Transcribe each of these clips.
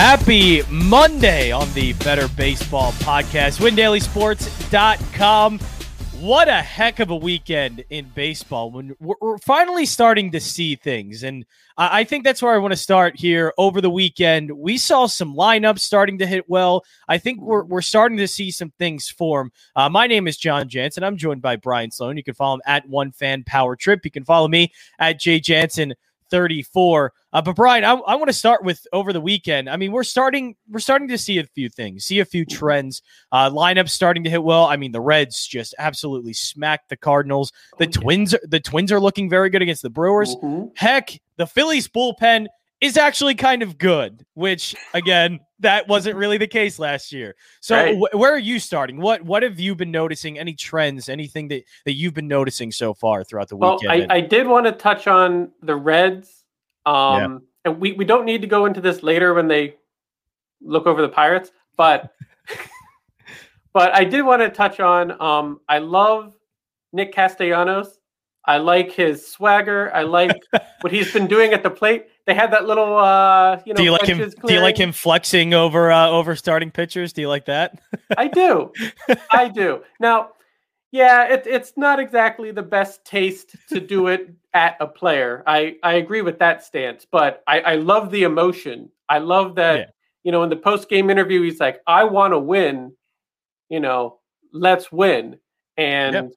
Happy Monday on the Better Baseball Podcast, WinDailySports.com. What a heck of a weekend in baseball when we're finally starting to see things. And I think that's where I want to start here over the weekend. We saw some lineups starting to hit well. I think we're, we're starting to see some things form. Uh, my name is John Jansen. I'm joined by Brian Sloan. You can follow him at One Fan Power Trip. You can follow me at Jay Jansen 34. Uh, but Brian, I, I want to start with over the weekend. I mean, we're starting we're starting to see a few things, see a few trends. Uh, lineups starting to hit well. I mean, the Reds just absolutely smacked the Cardinals. The oh, Twins, the Twins are looking very good against the Brewers. Mm-hmm. Heck, the Phillies bullpen is actually kind of good, which again, that wasn't really the case last year. So right. wh- where are you starting? What what have you been noticing? Any trends? Anything that that you've been noticing so far throughout the well, weekend? I, I did want to touch on the Reds. Um, yeah. and we, we don't need to go into this later when they look over the Pirates, but but I did want to touch on um, I love Nick Castellanos. I like his swagger. I like what he's been doing at the plate. They had that little, uh, you know. Do you like him? Clearing. Do you like him flexing over uh, over starting pitchers? Do you like that? I do. I do. Now, yeah, it, it's not exactly the best taste to do it at a player. I I agree with that stance, but I I love the emotion. I love that. Yeah. You know, in the post game interview, he's like, "I want to win." You know, let's win. And yep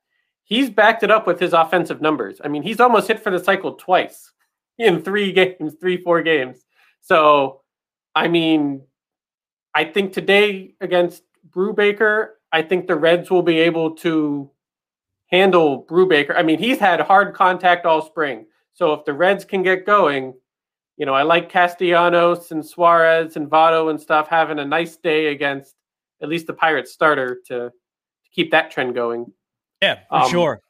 he's backed it up with his offensive numbers. I mean, he's almost hit for the cycle twice in three games, three, four games. So, I mean, I think today against Brubaker, I think the Reds will be able to handle Brubaker. I mean, he's had hard contact all spring. So if the Reds can get going, you know, I like Castellanos and Suarez and Votto and stuff having a nice day against at least the Pirates starter to, to keep that trend going. Yeah, for um, sure.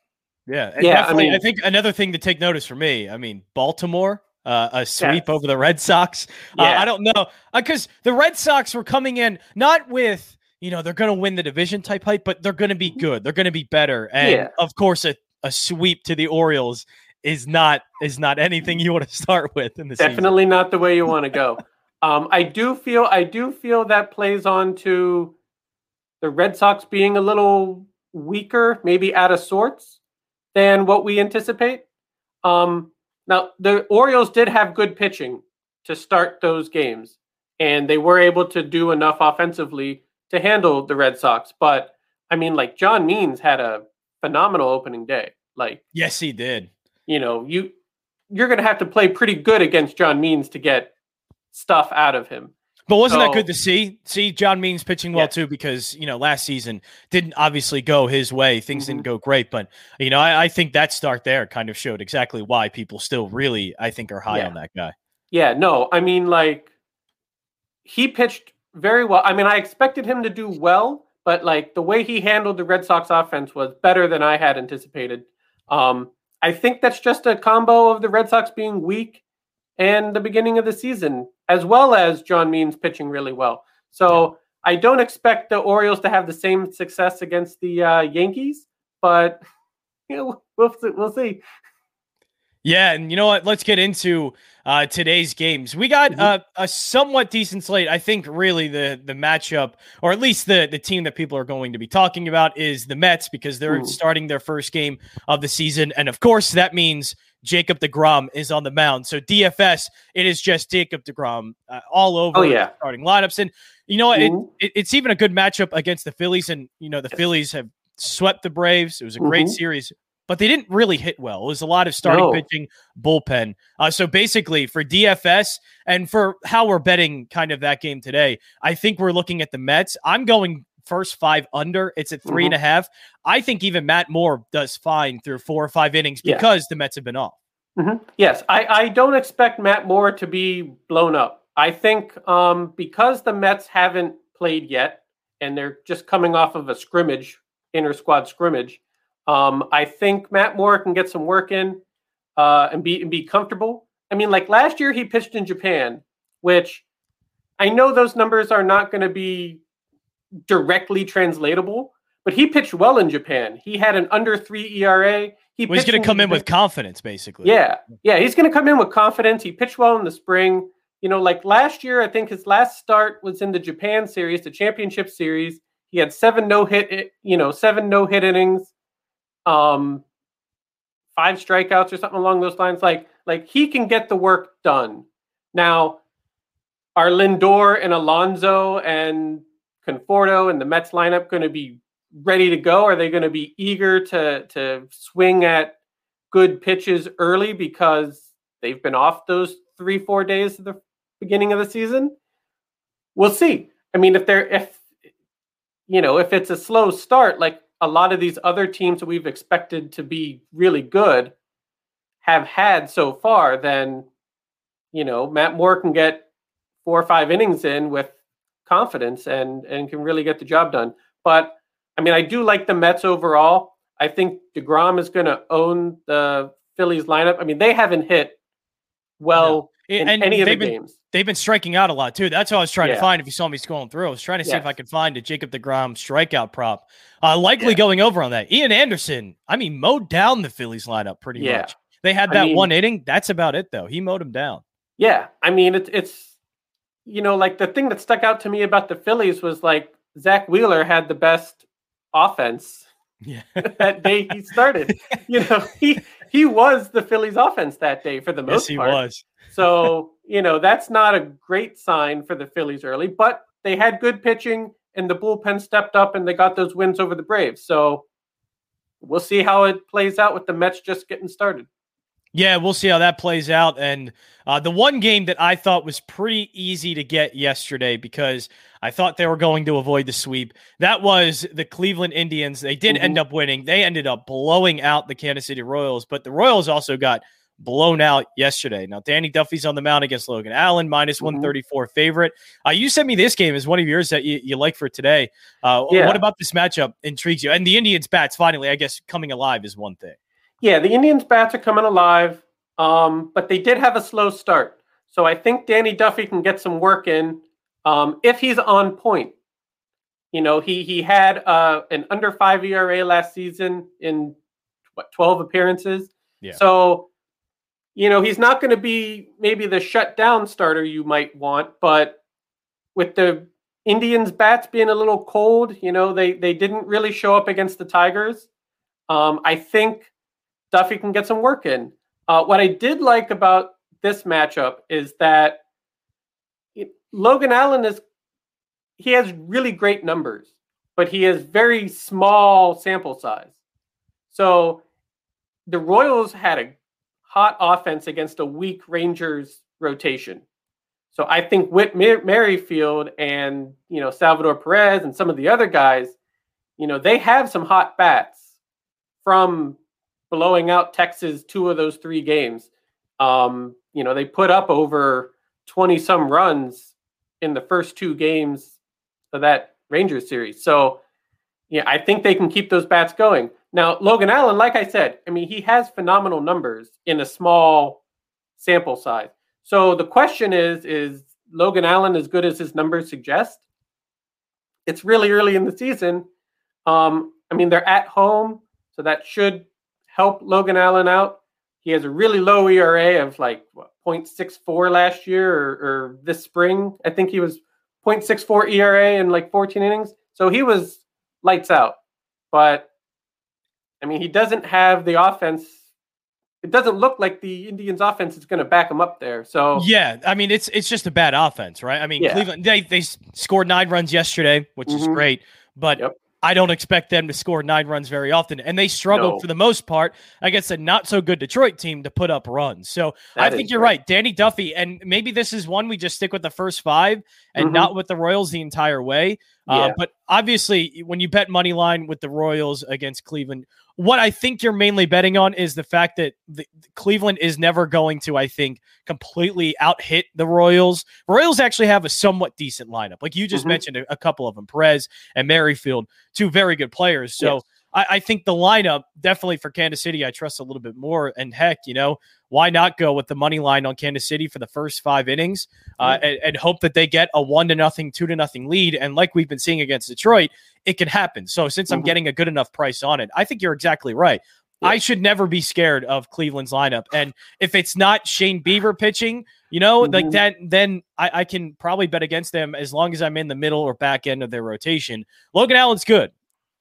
Yeah, and yeah. I mean, I think another thing to take notice for me. I mean, Baltimore. Uh, a sweep yes. over the Red Sox. Yeah. Uh, I don't know because uh, the Red Sox were coming in not with you know they're going to win the division type hype, but they're going to be mm-hmm. good. They're going to be better, and yeah. of course, a, a sweep to the Orioles is not is not anything you want to start with in the definitely season. not the way you want to go. um, I do feel I do feel that plays on to the Red Sox being a little weaker, maybe out of sorts than what we anticipate. Um, now, the Orioles did have good pitching to start those games, and they were able to do enough offensively to handle the Red Sox. But I mean, like John Means had a phenomenal opening day. Like, yes, he did. You know, you you're going to have to play pretty good against John Means to get stuff out of him. But wasn't so, that good to see? See John Means pitching well yeah. too, because you know last season didn't obviously go his way. Things mm-hmm. didn't go great, but you know I, I, think that start there kind of showed exactly why people still really I think are high yeah. on that guy. Yeah, no, I mean like he pitched very well. I mean I expected him to do well, but like the way he handled the Red Sox offense was better than I had anticipated. Um, I think that's just a combo of the Red Sox being weak and the beginning of the season as well as John Means pitching really well. So I don't expect the Orioles to have the same success against the uh, Yankees, but you know, we'll see, we'll see. Yeah, and you know what? Let's get into uh, today's games. We got uh, a somewhat decent slate. I think really the the matchup, or at least the the team that people are going to be talking about, is the Mets because they're Ooh. starting their first game of the season, and of course that means Jacob DeGrom is on the mound. So DFS, it is just Jacob DeGrom uh, all over oh, yeah. starting lineups. And you know, it, it, it's even a good matchup against the Phillies. And, you know, the yes. Phillies have swept the Braves. It was a great mm-hmm. series, but they didn't really hit well. It was a lot of starting no. pitching, bullpen. Uh, so basically, for DFS and for how we're betting kind of that game today, I think we're looking at the Mets. I'm going first five under. It's at three mm-hmm. and a half. I think even Matt Moore does fine through four or five innings because yeah. the Mets have been off. Mm-hmm. Yes, I, I don't expect Matt Moore to be blown up. I think um, because the Mets haven't played yet and they're just coming off of a scrimmage, inter squad scrimmage, um, I think Matt Moore can get some work in uh, and be and be comfortable. I mean, like last year he pitched in Japan, which I know those numbers are not going to be directly translatable, but he pitched well in Japan. He had an under three ERA. He well, he's going to come in with confidence, basically. Yeah, yeah, he's going to come in with confidence. He pitched well in the spring. you know, like last year, I think his last start was in the Japan series, the championship series. He had seven no hit, you know, seven no hit innings, um, five strikeouts or something along those lines. Like, like he can get the work done. Now, are Lindor and Alonso and Conforto and the Mets lineup going to be ready to go? Are they going to be eager to to swing at good pitches early because they've been off those three four days of the beginning of the season. We'll see. I mean, if they're if you know if it's a slow start, like a lot of these other teams that we've expected to be really good have had so far, then you know Matt Moore can get four or five innings in with confidence and and can really get the job done. But I mean, I do like the Mets overall. I think Degrom is going to own the Phillies lineup. I mean, they haven't hit well no. in and any of the been, games. They've been striking out a lot too. That's what I was trying yeah. to find. If you saw me scrolling through, I was trying to see yes. if I could find a Jacob Degrom strikeout prop. Uh, likely yeah. going over on that. Ian Anderson, I mean, mowed down the Phillies lineup pretty yeah. much. They had that I mean, one inning. That's about it, though. He mowed him down. Yeah, I mean, it's it's you know, like the thing that stuck out to me about the Phillies was like Zack Wheeler had the best offense yeah. that day he started. you know, he he was the Phillies offense that day for the most yes, part. he was. so, you know, that's not a great sign for the Phillies early, but they had good pitching and the bullpen stepped up and they got those wins over the Braves. So we'll see how it plays out with the Mets just getting started. Yeah, we'll see how that plays out. And uh, the one game that I thought was pretty easy to get yesterday because I thought they were going to avoid the sweep. That was the Cleveland Indians. They did mm-hmm. end up winning. They ended up blowing out the Kansas City Royals, but the Royals also got blown out yesterday. Now, Danny Duffy's on the mound against Logan Allen, minus mm-hmm. 134 favorite. Uh, you sent me this game as one of yours that you, you like for today. Uh, yeah. What about this matchup intrigues you? And the Indians' bats finally, I guess, coming alive is one thing. Yeah, the Indians' bats are coming alive, um, but they did have a slow start. So I think Danny Duffy can get some work in um, if he's on point. You know, he he had uh, an under five ERA last season in what twelve appearances. Yeah. So, you know, he's not going to be maybe the shutdown starter you might want, but with the Indians' bats being a little cold, you know, they they didn't really show up against the Tigers. Um, I think Duffy can get some work in. Uh, what I did like about this matchup is that Logan Allen is he has really great numbers, but he has very small sample size. So the Royals had a hot offense against a weak Rangers rotation. So I think Whit Merrifield and you know Salvador Perez and some of the other guys, you know, they have some hot bats from blowing out Texas two of those three games. Um, you know, they put up over 20 some runs in the first two games of that Rangers series. So, yeah, I think they can keep those bats going. Now, Logan Allen, like I said, I mean, he has phenomenal numbers in a small sample size. So the question is, is Logan Allen as good as his numbers suggest? It's really early in the season. Um, I mean, they're at home, so that should help Logan Allen out. He has a really low ERA of like what, 0.64 last year or, or this spring. I think he was 0.64 ERA in like 14 innings. So he was lights out. But I mean, he doesn't have the offense. It doesn't look like the Indians' offense is going to back him up there. So yeah, I mean, it's it's just a bad offense, right? I mean, yeah. Cleveland they they scored nine runs yesterday, which mm-hmm. is great, but yep. I don't expect them to score nine runs very often. And they struggled no. for the most part against a not so good Detroit team to put up runs. So that I think you're right. Danny Duffy, and maybe this is one we just stick with the first five and mm-hmm. not with the Royals the entire way. Uh, but obviously, when you bet money line with the Royals against Cleveland, what I think you're mainly betting on is the fact that the, Cleveland is never going to, I think, completely out hit the Royals. Royals actually have a somewhat decent lineup. Like you just mm-hmm. mentioned a, a, couple of them, Perez and Merrifield, two very good players. So yes. I, I, think the lineup definitely for Kansas City, I trust a little bit more. And heck, you know, why not go with the money line on Kansas City for the first five innings uh, and, and, hope that they get a one to nothing, two to nothing lead? And like we've been seeing against Detroit, it can happen. So since mm-hmm. I'm getting a good enough price on it, I think you're exactly right. yeah. I should never be scared of Cleveland's lineup. And if it's not Shane Bieber pitching, you know, mm-hmm. like that, then I, I, can probably bet against them as long as I'm in the middle or back end of their rotation. Logan Allen's good.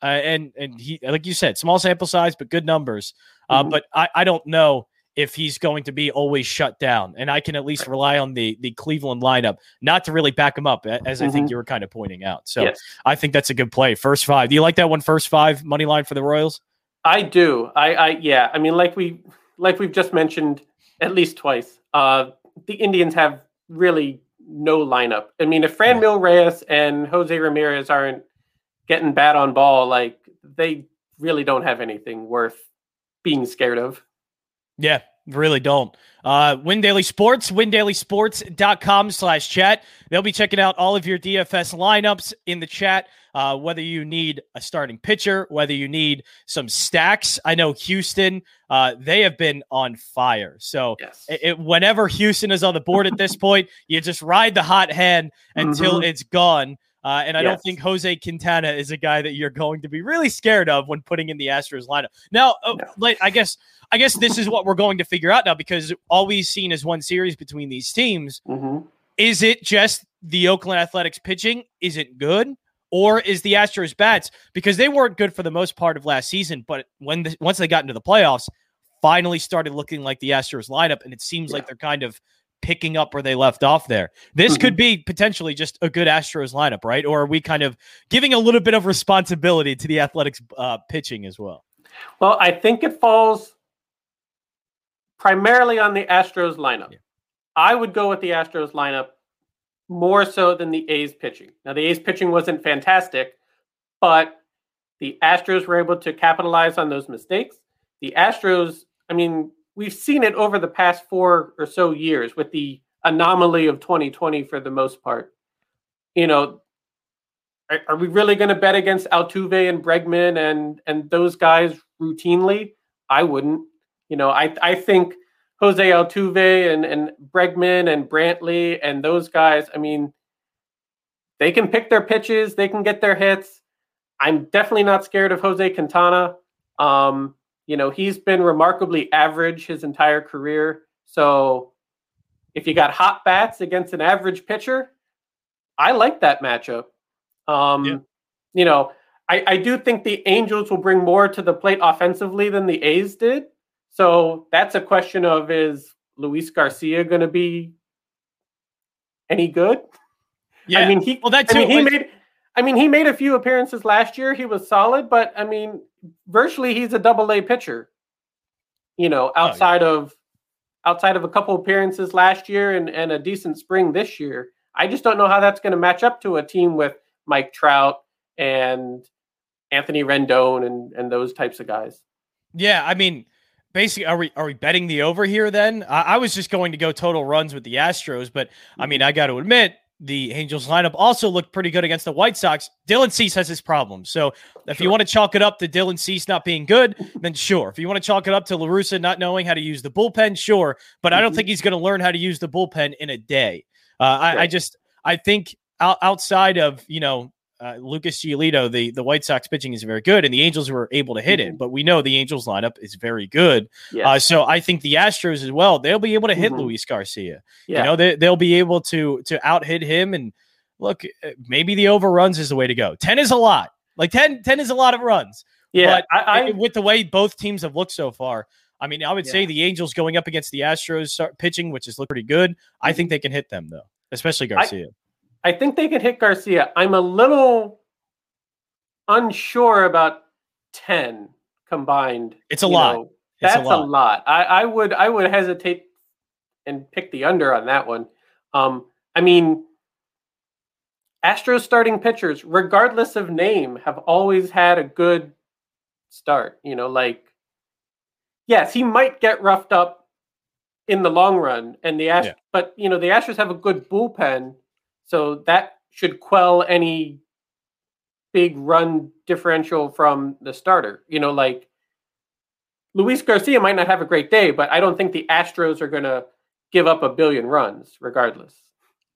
Uh, and and he, like you said, small sample size, but good numbers. Uh, mm-hmm. But I, I don't know if he's going to be always shut down. And I can at least rely on the the Cleveland lineup not to really back him up, as mm-hmm. I think mm-hmm. you were kind of pointing out. So yes. I think that's a good play. First five. Do you like that one? First five money line for the Royals. I do. I, I yeah. I mean, like we like we've just mentioned at least twice. Uh, the Indians have really no lineup. I mean, if Franmil Reyes and Jose Ramirez aren't getting bad on ball, like they really don't have anything worth being scared of. Yeah, really don't. Uh, Win Daily Sports, windailysports.com slash chat. They'll be checking out all of your DFS lineups in the chat. Uh, whether you need a starting pitcher, whether you need some stacks. I know Houston, uh, they have been on fire. So yes. it, it, whenever Houston is on the board at this point, you just ride the hot hand until mm-hmm. it's gone. Uh, and I yes. don't think Jose Quintana is a guy that you're going to be really scared of when putting in the Astros lineup. Now, uh, no. like I guess, I guess this is what we're going to figure out now because all we've seen is one series between these teams. Mm-hmm. Is it just the Oakland Athletics pitching isn't good, or is the Astros bats because they weren't good for the most part of last season, but when the, once they got into the playoffs, finally started looking like the Astros lineup, and it seems yeah. like they're kind of picking up where they left off there. This mm-hmm. could be potentially just a good Astros lineup, right? Or are we kind of giving a little bit of responsibility to the Athletics uh, pitching as well? Well, I think it falls primarily on the Astros lineup. Yeah. I would go with the Astros lineup more so than the A's pitching. Now, the A's pitching wasn't fantastic, but the Astros were able to capitalize on those mistakes. The Astros, I mean, we've seen it over the past four or so years with the anomaly of 2020 for the most part. You know, are, are we really going to bet against Altuve and Bregman and and those guys routinely? I wouldn't. You know, I I think Jose Altuve and and Bregman and Brantley and those guys. I mean, they can pick their pitches, they can get their hits. I'm definitely not scared of Jose Quintana. Um, you know, he's been remarkably average his entire career. So if you got hot bats against an average pitcher, I like that matchup. Um, yeah. You know, I, I do think the Angels will bring more to the plate offensively than the A's did. So that's a question of is Luis Garcia going to be any good? Yeah. I mean, he. Well, that too. I mean, he made. I mean, he made a few appearances last year. He was solid, but I mean, virtually he's a double A pitcher. You know, outside oh, yeah. of outside of a couple appearances last year and, and a decent spring this year. I just don't know how that's going to match up to a team with Mike Trout and Anthony Rendon and and those types of guys. Yeah, I mean, basically, are we are we betting the over here? Then I, I was just going to go total runs with the Astros, but I mean, mm-hmm. I got to admit, the Angels lineup also looked pretty good against the White Sox. Dylan Cease has his problems. So if sure. you want to chalk it up to Dylan Cease not being good, then sure. If you want to chalk it up to La Russa not knowing how to use the bullpen, sure. But. I don't mm-hmm. think he's going to learn how to use the bullpen in a day. Uh, I, I, just I think outside of you know uh, Lucas Giolito, the, the White Sox pitching is very good, and the Angels were able to hit mm-hmm. it. But we know the Angels lineup is very good. Yes. Uh, so I think the Astros as well, they'll be able to hit mm-hmm. Luis Garcia. Yeah. You know, they, they'll be able to to out hit him. And look, uh, maybe the overruns is the way to go. 10 is a lot. Like 10, 10 is a lot of runs. Yeah. But I, I, with the way both teams have looked so far, I mean, I would yeah. say the Angels going up against the Astros pitching, which has looked pretty good. I think mm-hmm. they can hit them, though, especially Garcia. I, I think they can hit Garcia. I'm a little unsure about 10 combined. It's a lot. Know, that's a lot. a lot. I, I would I would hesitate and pick the under on that one. Um, I mean, Astros starting pitchers, regardless of name, have always had a good start. You know, like yes, he might get roughed up in the long run, and the Ast- yeah. but you know the Astros have a good bullpen so that should quell any big run differential from the starter. You know, like Luis Garcia might not have a great day, but I don't think the Astros are going to give up a billion runs regardless.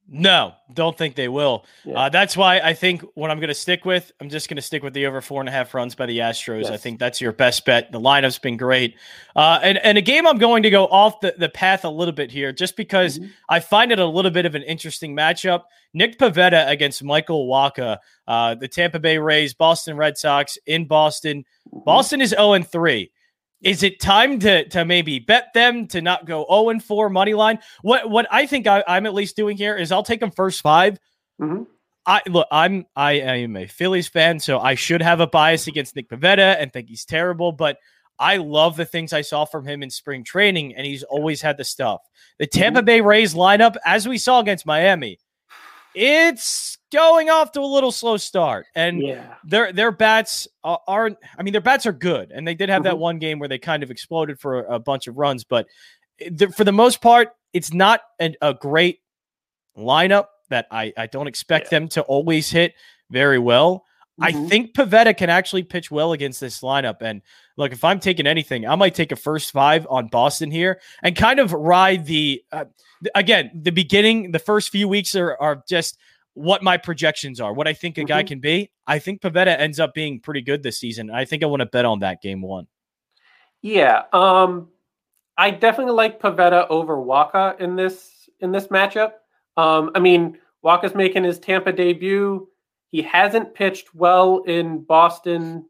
No, don't think they will. Yeah. Uh, that's why I think what I'm going to stick with, I'm just going to stick with the over four and a half runs by the Astros. Yes. I think that's your best bet. The lineup's been great. Uh, and, and a game I'm going to go off the, the path a little bit here just because mm-hmm. I find it a little bit of an interesting matchup. Nick Pivetta against Michael Wacha, uh, the Tampa Bay Rays, Boston Red Sox in Boston. Mm-hmm. Boston is 0 3 is it time to to maybe bet them to not go 0 and 4 money line? What what I think I, am at least doing here is I'll take them first 5 mm-hmm. I look, I'm I am a Phillies fan, so I should have a bias against Nick Pivetta and think he's terrible, but I love the things I saw from him in spring training, and he's always had the stuff. The Tampa mm-hmm. Bay Rays lineup, as we saw against Miami, it's going off to a little slow start, and yeah. their their bats aren't. I mean, their bats are good, and they did have mm-hmm. that one game where they kind of exploded for a, a bunch of runs, but for the most part, it's not an, a great lineup that I I don't expect yeah. them to always hit very well. Mm-hmm. I think Pivetta can actually pitch well against this lineup. And look, if I'm taking anything, I might take a first five on Boston here and kind of ride the, uh, again, the beginning, the first few weeks are, are just what my projections are, what I think a mm-hmm. guy can be. I think Pivetta ends up being pretty good this season. I think I want to bet on that game one. Yeah. Um, I definitely like Pivetta over Wacha in this, in this matchup. Um, I mean, Wacha's making his Tampa debut he hasn't pitched well in Boston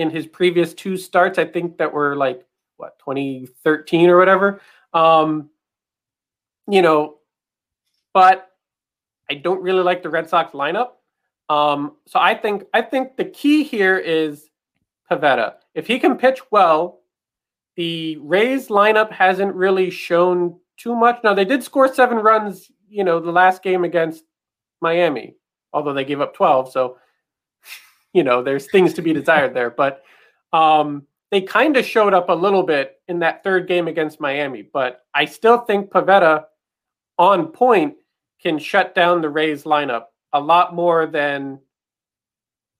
in his previous two starts. I think that were like what 2013 or whatever. Um, you know, but I don't really like the Red Sox lineup. Um, so I think I think the key here is Pivetta. If he can pitch well, the Rays lineup hasn't really shown too much. Now they did score seven runs, you know, the last game against Miami although they gave up 12. So, you know, there's things to be desired there. But um, they kind of showed up a little bit in that third game against Miami. But I still think Pivetta on point can shut down the Rays lineup a lot more than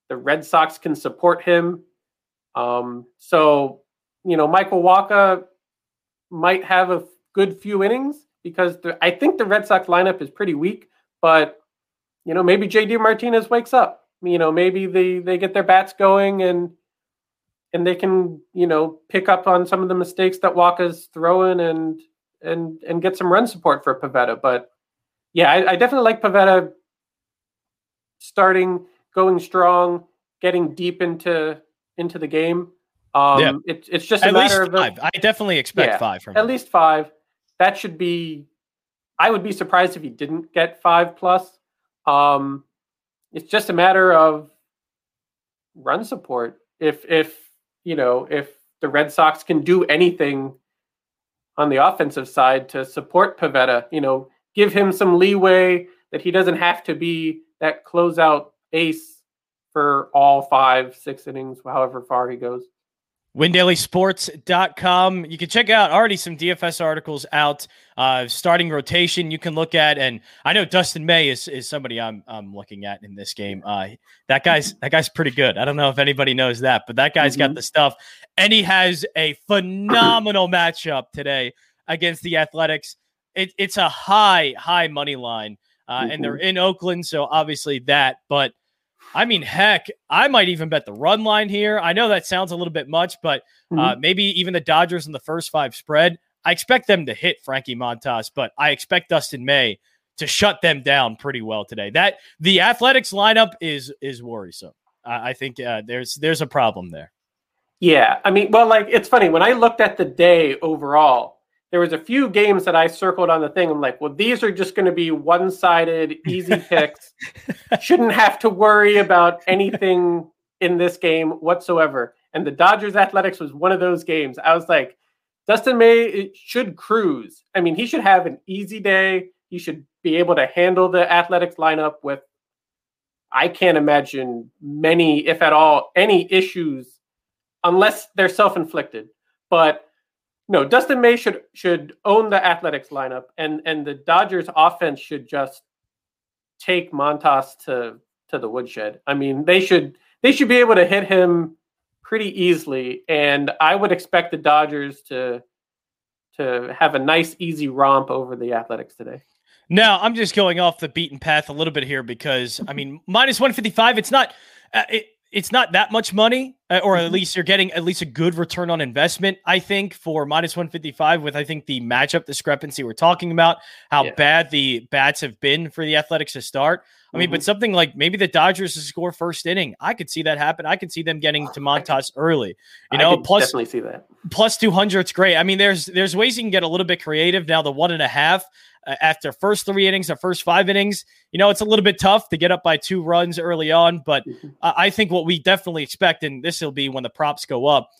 the Red Sox can support him. Um, so, you know, Michael Wacha might have a good few innings because the, I think the Red Sox lineup is pretty weak, but you know, maybe JD Martinez wakes up. You know, maybe they they get their bats going and and they can you know pick up on some of the mistakes that Wacha's throwing and and and get some run support for Pivetta. But yeah, I, I definitely like Pivetta starting, going strong, getting deep into into the game. Um, yeah. it's it's just at a matter of five. I definitely expect yeah, five from at him. least five. That should be. I would be surprised if he didn't get five plus. Um, it's just a matter of run support. If if you know if the Red Sox can do anything on the offensive side to support Pivetta, you know, give him some leeway that he doesn't have to be that closeout ace for all five, six innings, however far he goes windailysports.com. You can check out already some DFS articles out, uh, starting rotation you can look at. And I know Dustin May is, is somebody I'm, I'm looking at in this game. Uh, that guy's, that guy's pretty good. I don't know if anybody knows that, but that guy's mm-hmm. got the stuff and he has a phenomenal matchup today against the athletics. It, it's a high, high money line. Uh, mm-hmm. and they're mm-hmm. in Oakland. So obviously that, but I mean, heck, I might even bet the run line here. I know that sounds a little bit much, but uh, mm-hmm. maybe even the Dodgers in the first five spread. I expect them to hit Frankie Montas, but I expect Dustin May to shut them down pretty well today. That the Athletics lineup is is worrisome. I think uh, there's there's a problem there. Yeah, I mean, well, like it's funny when I looked at the day overall there was a few games that I circled on the thing. I'm like, well, these are just going to be one-sided, easy picks. Shouldn't have to worry about anything in this game whatsoever. And the Dodgers Athletics was one of those games. I was like, Dustin May should cruise. I mean, he should have an easy day. He should be able to handle the Athletics lineup with. I can't imagine many, if at all, any issues, unless they're self-inflicted. But no, Dustin May should should own the Athletics lineup, and and the Dodgers offense should just take Montas to to the woodshed. I mean, they should they should be able to hit him pretty easily, and I would expect the Dodgers to to have a nice easy romp over the Athletics today. No, I'm just going off the beaten path a little bit here because I mean minus 155. It's not. Uh, it, it's not that much money, uh, or at mm-hmm. least you're getting at least a good return on investment. I think for minus 155, with I think the matchup discrepancy we're talking about, how yeah. bad the bats have been for the Athletics to start. I mean, mm-hmm. but something like maybe the Dodgers to score first inning, I could see that happen. I could see them getting to Montas early. You know, plus definitely see that plus 200. It's great. I mean, there's there's ways you can get a little bit creative. Now the one and a half uh, after first three innings or first five innings, you know, it's a little bit tough to get up by two runs early on. But mm-hmm. I think what we definitely expect, and this will be when the props go up.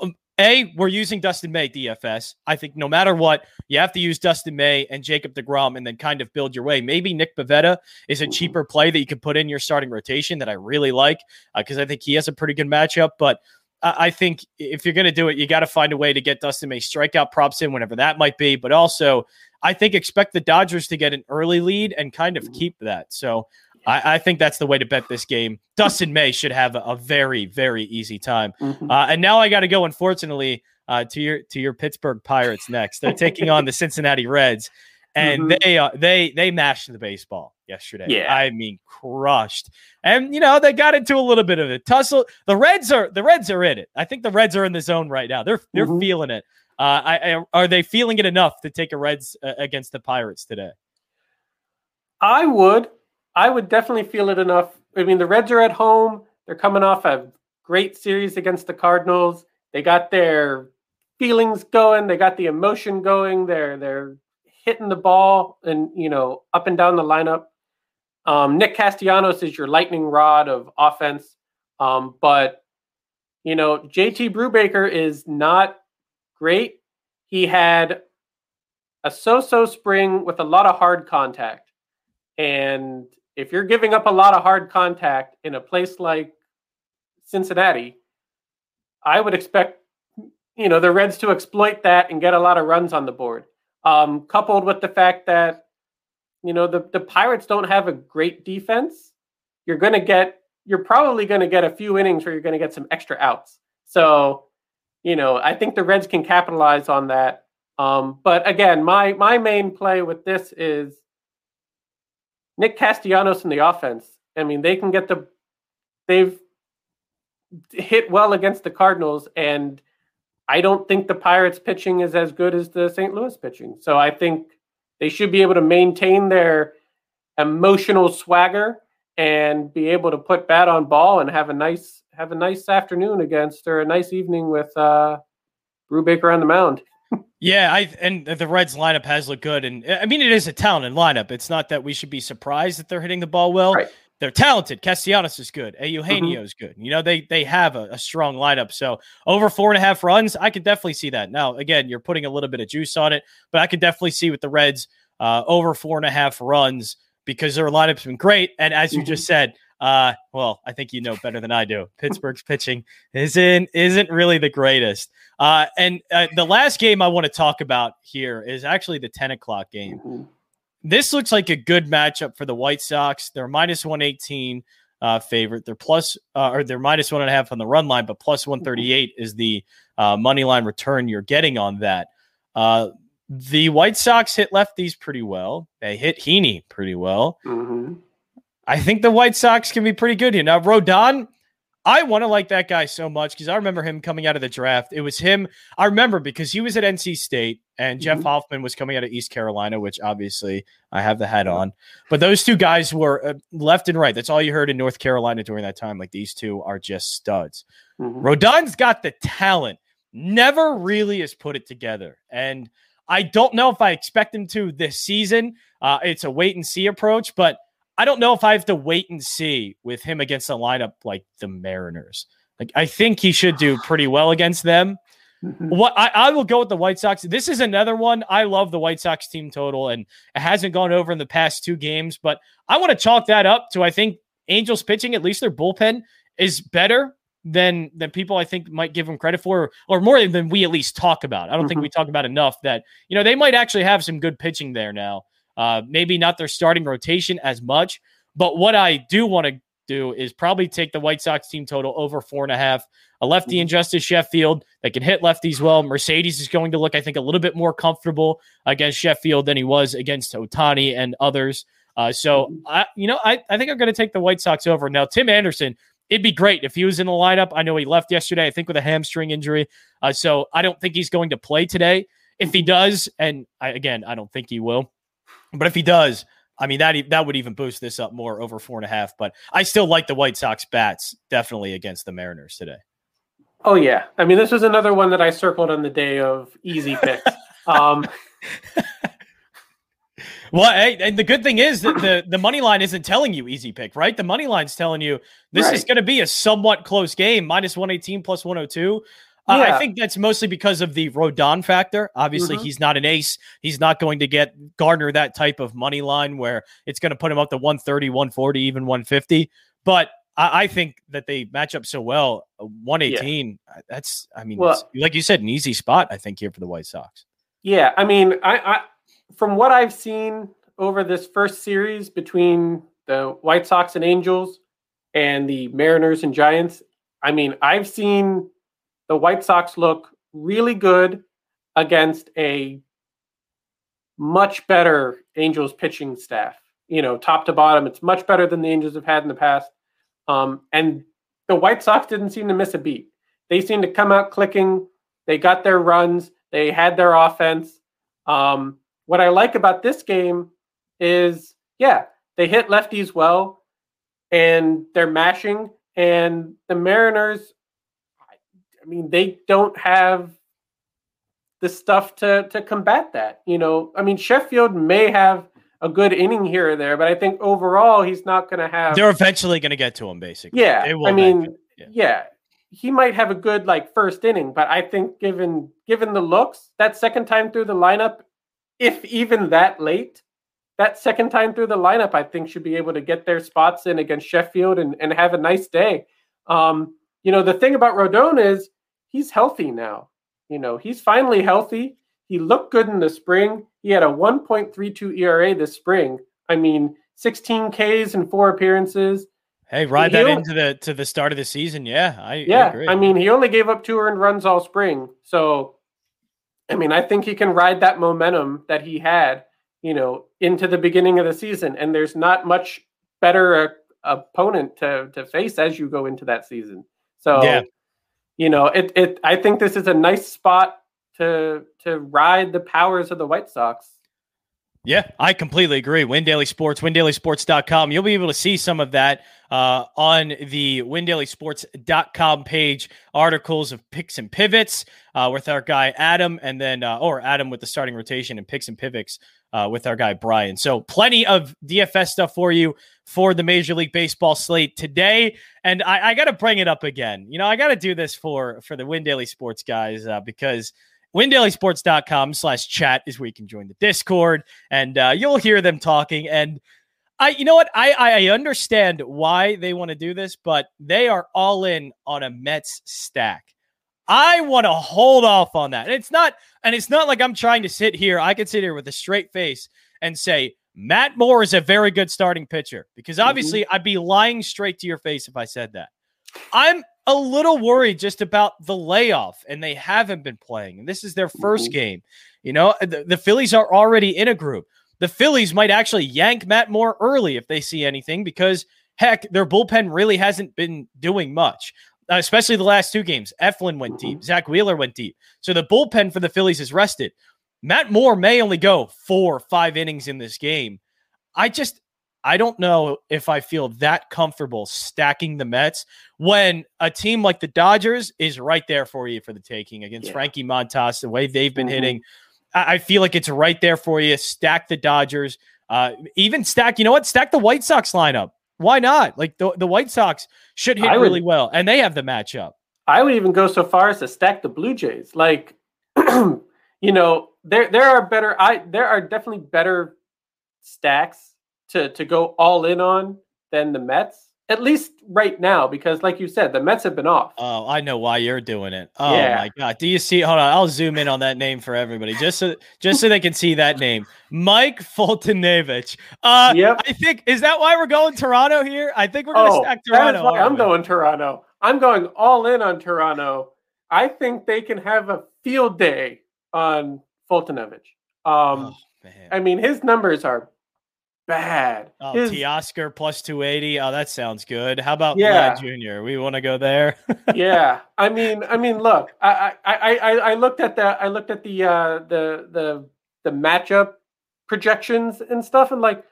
Um, a, we're using Dustin May DFS. I think no matter what, you have to use Dustin May and Jacob DeGrom and then kind of build your way. Maybe Nick Pivetta is a mm-hmm. cheaper play that you can put in your starting rotation that I really like because uh, I think he has a pretty good matchup. But I think if you're going to do it, you got to find a way to get Dustin May strikeout props in, whenever that might be. But also, I think expect the Dodgers to get an early lead and kind of mm-hmm. keep that. So I, I think that's the way to bet this game. Dustin May should have a, a very, very easy time. Mm-hmm. Uh, and now I got to go, unfortunately, uh, to your to your Pittsburgh Pirates next. They're taking on the Cincinnati Reds, and mm-hmm. they uh, they they mashed the baseball yesterday. Yeah, I mean crushed. And you know they got into a little bit of a tussle. The Reds are the Reds are in it. I think the Reds are in the zone right now. They're they're mm-hmm. feeling it. Uh, I, I, are they feeling it enough to take a Reds uh, against the Pirates today? I would. I would definitely feel it enough. I mean, the Reds are at home. They're coming off a great series against the Cardinals. They got their feelings going. They got the emotion going. They're they're hitting the ball and you know up and down the lineup. Um, Nick Castellanos is your lightning rod of offense, um, but you know JT Brubaker is not great. He had a so-so spring with a lot of hard contact, and if you're giving up a lot of hard contact in a place like Cincinnati, I would expect you know the Reds to exploit that and get a lot of runs on the board. Um, coupled with the fact that you know the the Pirates don't have a great defense, you're going to get you're probably going to get a few innings where you're going to get some extra outs. So, you know, I think the Reds can capitalize on that. Um, but again, my my main play with this is Nick Castellanos in the offense. I mean, they can get the they've hit well against the Cardinals, and I don't think the Pirates pitching is as good as the St. Louis pitching. So I think they should be able to maintain their emotional swagger and be able to put bat on ball and have a nice have a nice afternoon against or a nice evening with uh Brubaker on the mound. Yeah, I and the Reds lineup has looked good, and I mean it is a talented lineup. It's not that we should be surprised that they're hitting the ball well. Right. They're talented. Castellanos is good. Eugenio is mm-hmm. good. You know they they have a, a, strong lineup. So over four and a half runs, I could definitely see that. Now again, you're putting a little bit of juice on it, but I could definitely see with the Reds uh, over four and a half runs because their lineup's been great. And as you mm-hmm. just said, uh, well, I think you know better than I do. Pittsburgh's pitching isn't isn't really the greatest. Uh, and uh, the last game I want to talk about here is actually the ten o'clock game. Mm-hmm. This looks like a good matchup for the White Sox. They're minus one eighteen uh, favorite. They're plus uh, or they're minus one and a half on the run line, but plus one thirty eight is the uh, money line return you're getting on that. Uh, the White Sox hit lefties pretty well. They hit Heaney pretty well. Mm-hmm. I think the White Sox can be pretty good here. Now, Rodon, I want to like that guy so much because I remember him coming out of the draft. It was him. I remember because he was at NC State and Jeff mm-hmm. Hoffman was coming out of East Carolina, which obviously I have the hat on. But those two guys were uh, left and right. That's all you heard in North Carolina during that time. Like these two are just studs. Mm-hmm. Rodon's got the talent, never really has put it together. And I don't know if I expect him to this season. Uh, it's a wait and see approach, but I don't know if I have to wait and see with him against a lineup like the Mariners. Like I think he should do pretty well against them. What I, I will go with the White Sox. This is another one. I love the White Sox team total, and it hasn't gone over in the past two games, but I want to chalk that up to I think Angels pitching, at least their bullpen, is better than than people I think might give them credit for, or more than we at least talk about. I don't mm-hmm. think we talk about enough that you know they might actually have some good pitching there now. Uh, maybe not their starting rotation as much, but what I do want to do is probably take the White Sox team total over four and a half. A lefty in Justus Sheffield that can hit lefties well. Mercedes is going to look, I think, a little bit more comfortable against Sheffield than he was against Ohtani and others. Uh, so, I, you know, I, I think I'm going to take the White Sox over. Now, Tim Anderson, it'd be great if he was in the lineup. I know he left yesterday, I think, with a hamstring injury. Uh, so I don't think he's going to play today. If he does, and I, again, I don't think he will, but if he does, I mean that that would even boost this up more over four and a half. But I still like the White Sox bats definitely against the Mariners today. Oh yeah, I mean this was another one that I circled on the day of easy picks. um, well, hey, and the good thing is that the the money line isn't telling you easy pick, right? The money line's telling you this right. is going to be a somewhat close game, minus one eighteen plus one hundred oh two. Uh, yeah. I think that's mostly because of the Rodon factor. Obviously, mm-hmm. he's not an ace. He's not going to get Gardner that type of money line where it's going to put him up to 130, 140, even 150. But I, I think that they match up so well. 118, yeah. that's, I mean, well, like you said, an easy spot, I think, here for the White Sox. Yeah. I mean, I, I from what I've seen over this first series between the White Sox and Angels and the Mariners and Giants, I mean, I've seen the White Sox look really good against a much better Angels pitching staff. You know, top to bottom, it's much better than the Angels have had in the past. Um, and the White Sox didn't seem to miss a beat. They seemed to come out clicking. They got their runs. They had their offense. Um, what I like about this game is, yeah, they hit lefties well, and they're mashing. And the Mariners I mean, they don't have the stuff to to combat that. You know, I mean, Sheffield may have a good inning here or there, but I think overall he's not going to have. They're eventually going to get to him, basically. Yeah, I mean, yeah. yeah. he might have a good like first inning, but I think given given the looks, that second time through the lineup, if even that late, that second time through the lineup, I think should be able to get their spots in against Sheffield and and have a nice day. Um, you know, the thing about Rodon is he's healthy now. You know, he's finally healthy. He looked good in the spring. He had a 1.32 ERA this spring. I mean, 16 Ks and four appearances. Hey, ride he that only, into the to the start of the season. Yeah, I yeah. I, I mean, he only gave up two earned runs all spring, so I mean, I think he can ride that momentum that he had, you know, into the beginning of the season. And there's not much better a, opponent to to face as you go into that season. So yeah you know, it it I think this is a nice spot to to ride the powers of the White Sox. Yeah, I completely agree. Win Daily Sports, windailysports.com. You'll be able to see some of that uh, on the windailysports.com page. Articles of picks and pivots uh, with our guy Adam, and then, uh, or Adam with the starting rotation and picks and pivots uh, with our guy Brian. So, plenty of DFS stuff for you for the Major League Baseball slate today. And I, I got to bring it up again. You know, I got to do this for for the Win Daily Sports guys uh, because windailysports.com slash chat is where you can join the discord and uh, you'll hear them talking and i you know what i i understand why they want to do this but they are all in on a mets stack i want to hold off on that and it's not and it's not like i'm trying to sit here i can sit here with a straight face and say matt moore is a very good starting pitcher because mm-hmm. obviously mm-hmm. i'd be lying straight to your face if i said that i'm a little worried just about the layoff, and they haven't been playing. And this is their 1st mm-hmm. game. You know, the, the, Phillies are already in a group. The Phillies might actually yank Matt Moore early if they see anything because, heck, their bullpen really hasn't been doing much, uh, especially the last two games. Eflin went deep, mm-hmm. Wheeler went deep. So the bullpen for the Phillies is rested. Matt Moore may only go four or five innings in this game. I just, I don't know if I feel that comfortable stacking the Mets when a team like the Dodgers is right there for you for the taking against yeah. Frankie Montas, the way they've been mm-hmm. hitting. I, feel like it's right there for you. Stack the Dodgers. Uh, even stack, you know what? Stack the White Sox lineup. Why not? Like the, the White Sox should hit would, really well, and they have the matchup. I would even go so far as to stack the Blue Jays. Like, you know, there there are better. I there are definitely better stacks to to go all in on than the Mets. At least right now, because like you said, the Mets have been off. Oh, I know why you're doing it. Oh yeah. my god. Do you see hold on, I'll zoom in on that name for everybody just so just so they can see that name. Mike Foltynewicz. Uh yep. I think is that why we're going Toronto here? I think we're gonna oh, stack Toronto. That's why I'm we? going Toronto. I'm going all in on Toronto. I think they can have a field day on Foltynewicz. Um, oh, I mean, his numbers are bad. Oh, his, plus 280. Oh, that sounds good. How about yeah. Vlad Jr.? We want to go there. yeah. I mean, I mean, look, I, I, I, I looked at the, I looked at the, uh, the, the, the matchup projections and stuff, and like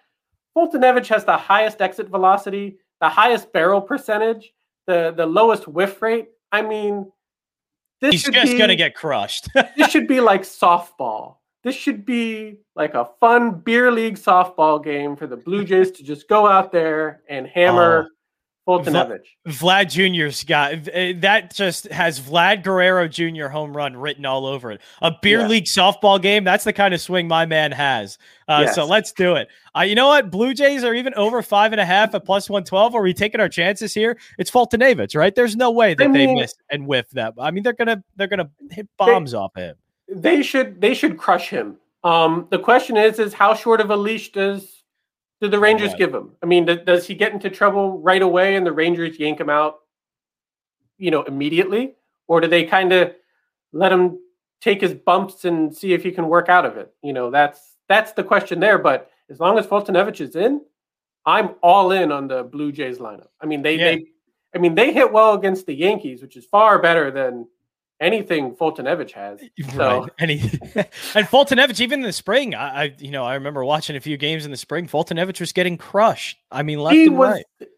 Foltynewicz has the highest exit velocity, the highest barrel percentage, the, the lowest whiff rate. I mean, this he's just be, gonna get crushed. this should be like softball. This should be like a fun beer league softball game for the Blue Jays to just go out there and hammer oh. Oh. Foltynewicz. Vlad Jr.'s got eh, that just has Vlad Guerrero Jr. home run written all over it. A beer yeah. league softball game. That's the kind of swing my man has. Uh, yes. So let's do it. Uh, you know what? Blue Jays are even over five and a half at plus 112. Are we taking our chances here? It's Foltynewicz, right? There's no way that I they miss and whiff that. I mean, they're gonna they're gonna hit bombs they, off him they should they should crush him. Um, the question is is how short of a leash does do the Rangers right. give him? I mean, does, does he get into trouble right away and the Rangers yank him out, you know, immediately, or do they kind of let him take his bumps and see if he can work out of it? You know, that's that's the question there. But as long as Foltynewicz is in, I'm all in on the Blue Jays lineup. I mean, they yeah. they I mean they hit well against the Yankees, which is far better than anything Foltynewicz has. So. Right. And, he, and Foltynewicz, even in the spring, I, I, you know, I remember watching a few games in the spring. Foltynewicz was getting crushed. I mean, left he and was, right.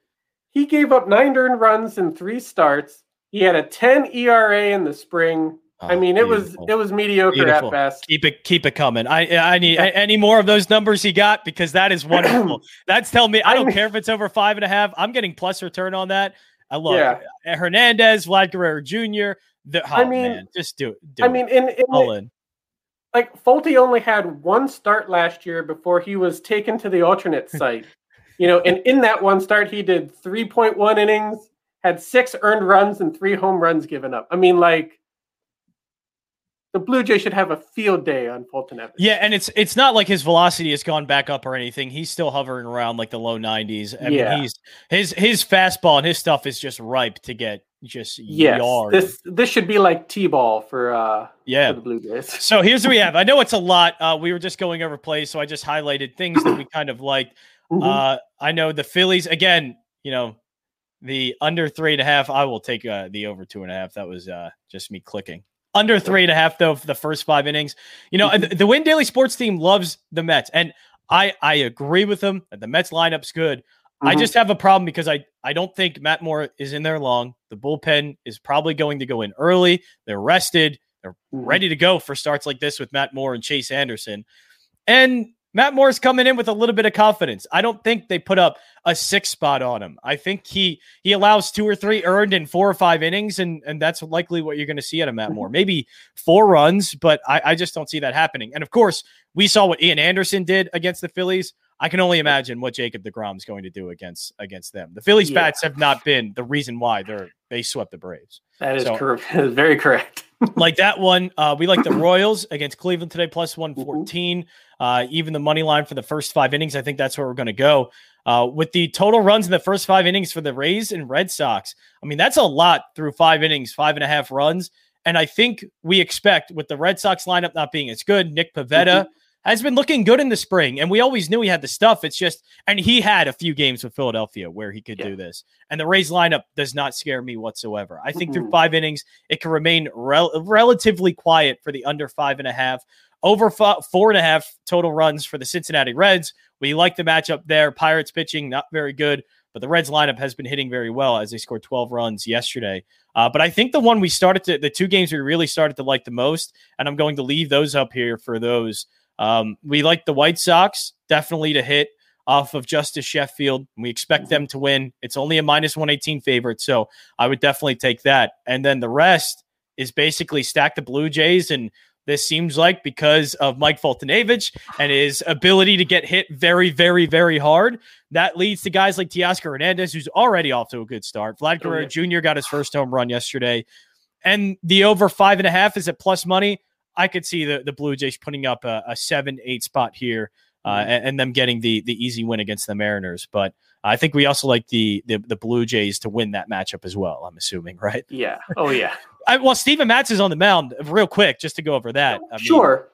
He gave up nine earned runs in three starts. He had a 10 ERA in the spring. Oh, I mean, it beautiful. was it was mediocre beautiful. at best. Keep it keep it coming. I I need any more of those numbers he got because that is wonderful. That's telling me I don't I mean, care if it's over five and a half. I'm getting plus return on that. I love yeah. Uh, Hernandez, Vlad Guerrero Jr. The, oh, I mean, man, just do it. Do I mean, in, in, All in. Like Folty only had one start last year before he was taken to the alternate site. you know, and in that one start, he did 3.1 innings, had six earned runs, and three home runs given up. I mean, like the Blue Jay should have a field day on Foltynewicz. Yeah, and it's it's not like his velocity has gone back up or anything. He's still hovering around like the low 90s. I yeah. mean, he's his his fastball and his stuff is just ripe to get just yes, yard. This this should be like T-ball for uh yeah for the Blue Jays. So here's what we have. I know it's a lot. Uh, we were just going over plays, so I just highlighted things that we kind of liked. Mm-hmm. Uh, I know the Phillies again. You know, the under three and a half. I will take uh, the over two and a half. That was uh, just me clicking. Under three and a half though for the first five innings. You know, the, the Win Daily Sports team loves the Mets, and I I agree with them that the Mets lineup's good. Mm-hmm. I just have a problem because I, I don't think Matt Moore is in there long. The bullpen is probably going to go in early. They're rested. They're mm-hmm. ready to go for starts like this with Matt Moore and Chase Anderson. And Matt Moore's coming in with a little bit of confidence. I don't think they put up a six spot on him. I think he he allows two or three earned in four or five innings, and and that's likely what you're going to see out of Matt Moore. Maybe four runs, but I, I just don't see that happening. And of course, we saw what Ian Anderson did against the Phillies. I can only imagine what Jacob DeGrom is going to do against against them. The Phillies yeah. bats have not been the reason why they're they swept the Braves. That is so, correct. very correct. like that one, uh, we like the Royals against Cleveland today, plus 114. Mm-hmm. Uh, even the money line for the first five innings, I think that's where we're going to go. Uh, with the total runs in the first five innings for the Rays and Red Sox, I mean, that's a lot through five innings, five and a half runs. And I think we expect with the Red Sox lineup not being as good, Nick Pivetta. Mm-hmm has been looking good in the spring, and we always knew he had the stuff. It's just, and he had a few games with Philadelphia where he could yeah. do this. And the Rays lineup does not scare me whatsoever. I think mm-hmm. through five innings, it can remain rel- relatively quiet for the under five and a half, over f- four and a half total runs for the Cincinnati Reds. We like the matchup there. Pirates pitching not very good, but the Reds lineup has been hitting very well as they scored 12 runs yesterday. Uh, but I think the one we started to, the two games we really started to like the most, and I'm going to leave those up here for those um, we like the White Sox definitely to hit off of Justus Sheffield. We expect them to win. It's only a minus 118 favorite, so I would definitely take that. And then the rest is basically stack the Blue Jays and This seems like because of Mike Foltynewicz and his ability to get hit very, very, very hard. That leads to guys like Teoscar Hernandez, who's already off to a good start. Vlad Guerrero oh. Jr. got his first home run yesterday. And the over five and a half is at plus money. I could see the, the Blue Jays putting up a, a seven, eight spot here uh, mm-hmm. and, and, them getting the the easy win against the Mariners. But I think we also like the, the, the Blue Jays to win that matchup as well. I'm assuming, right? Yeah. Oh yeah. I, well, Steven Matz is on the mound. Real quick, just to go over that. I mean, sure.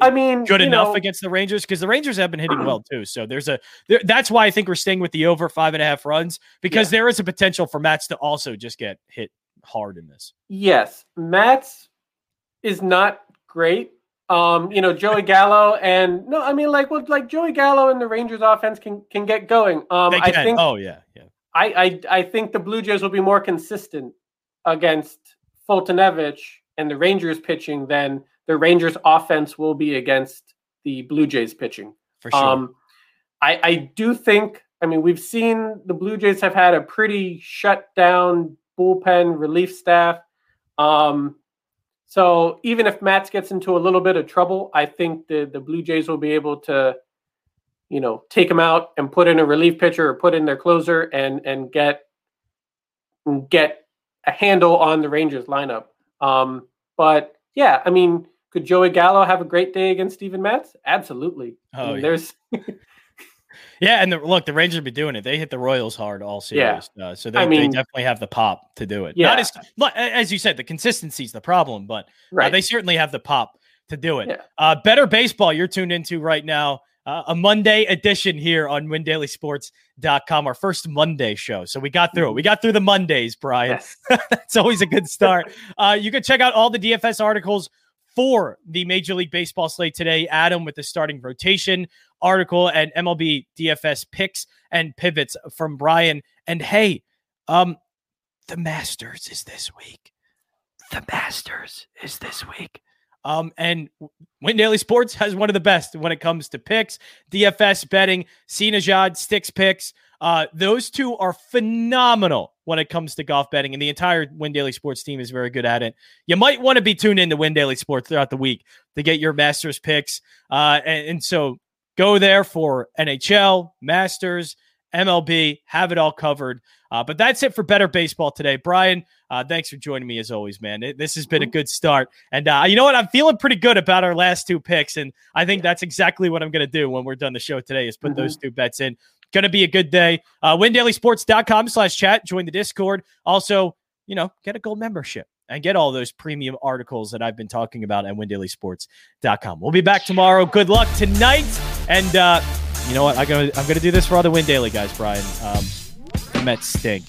I mean, good enough know, against the Rangers because the Rangers have been hitting well too. So there's a there, that's why I think we're staying with the over five and a half runs because yeah. there is a potential for Matz to also just get hit hard in this. Yes, Matz is not great, um, you know, Joey Gallo and no, I mean like well, like Joey Gallo and the Rangers offense can can get going. Um I think oh yeah, yeah. I, I I think the Blue Jays will be more consistent against Foltynewicz and the Rangers pitching than the Rangers offense will be against the Blue Jays pitching. For sure. Um I, I do think I mean we've seen the Blue Jays have had a pretty shut down bullpen relief staff. Um so even if Matz gets into a little bit of trouble, I think the the Blue Jays will be able to, you know, take him out and put in a relief pitcher or put in their closer and and get get a handle on the Rangers lineup. Um, but yeah, I mean, could Joey Gallo have a great day against Steven Matz? Absolutely. Oh, I mean, yeah. there's Yeah, and the, look, the Rangers be doing it. They hit the Royals hard all series, yeah. uh, so they, I mean, they, definitely have the pop to do it. Yeah, Not as, as you said, the consistency is the problem, but uh, right. uh, they certainly have the pop to do it. Yeah. Uh, better baseball you're tuned into right now. Uh, a Monday edition here on WinDailySports.com, our first Monday show. So we got through it. We got through the Mondays, Brian. Yes. That's always a good start. Uh, you can check out all the DFS articles for the Major League Baseball slate today. Adam with the starting rotation article and MLB DFS picks and pivots from Brian. And hey, um, the Masters is this week. The Masters is this week. Um, and Win Daily Sports has one of the best when it comes to picks, DFS betting, Sinajad sticks picks. Uh, those two are phenomenal when it comes to golf betting, and the entire Win Daily Sports team is very good at it. You might want to be tuned in to Win Daily Sports throughout the week to get your Masters picks. Uh, and, and so go there for NHL, Masters, MLB, have it all covered. Uh, but that's it for Better Baseball today. Brian, uh, thanks for joining me as always, man. It, this has been a good start. And uh, you know what? I'm feeling pretty good about our last two picks. And I think that's exactly what I'm going to do when we're done the show today is put mm-hmm. those two bets in. Going to be a good day. Uh, WinDailySports.com slash chat. Join the Discord. Also, you know, get a gold membership and get all those premium articles that I've been talking about at WinDailySports.com. We'll be back tomorrow. Good luck tonight. And uh, you know what? I'm gonna I'm gonna do this for all the Win Daily guys, Brian. Um, the Mets stink.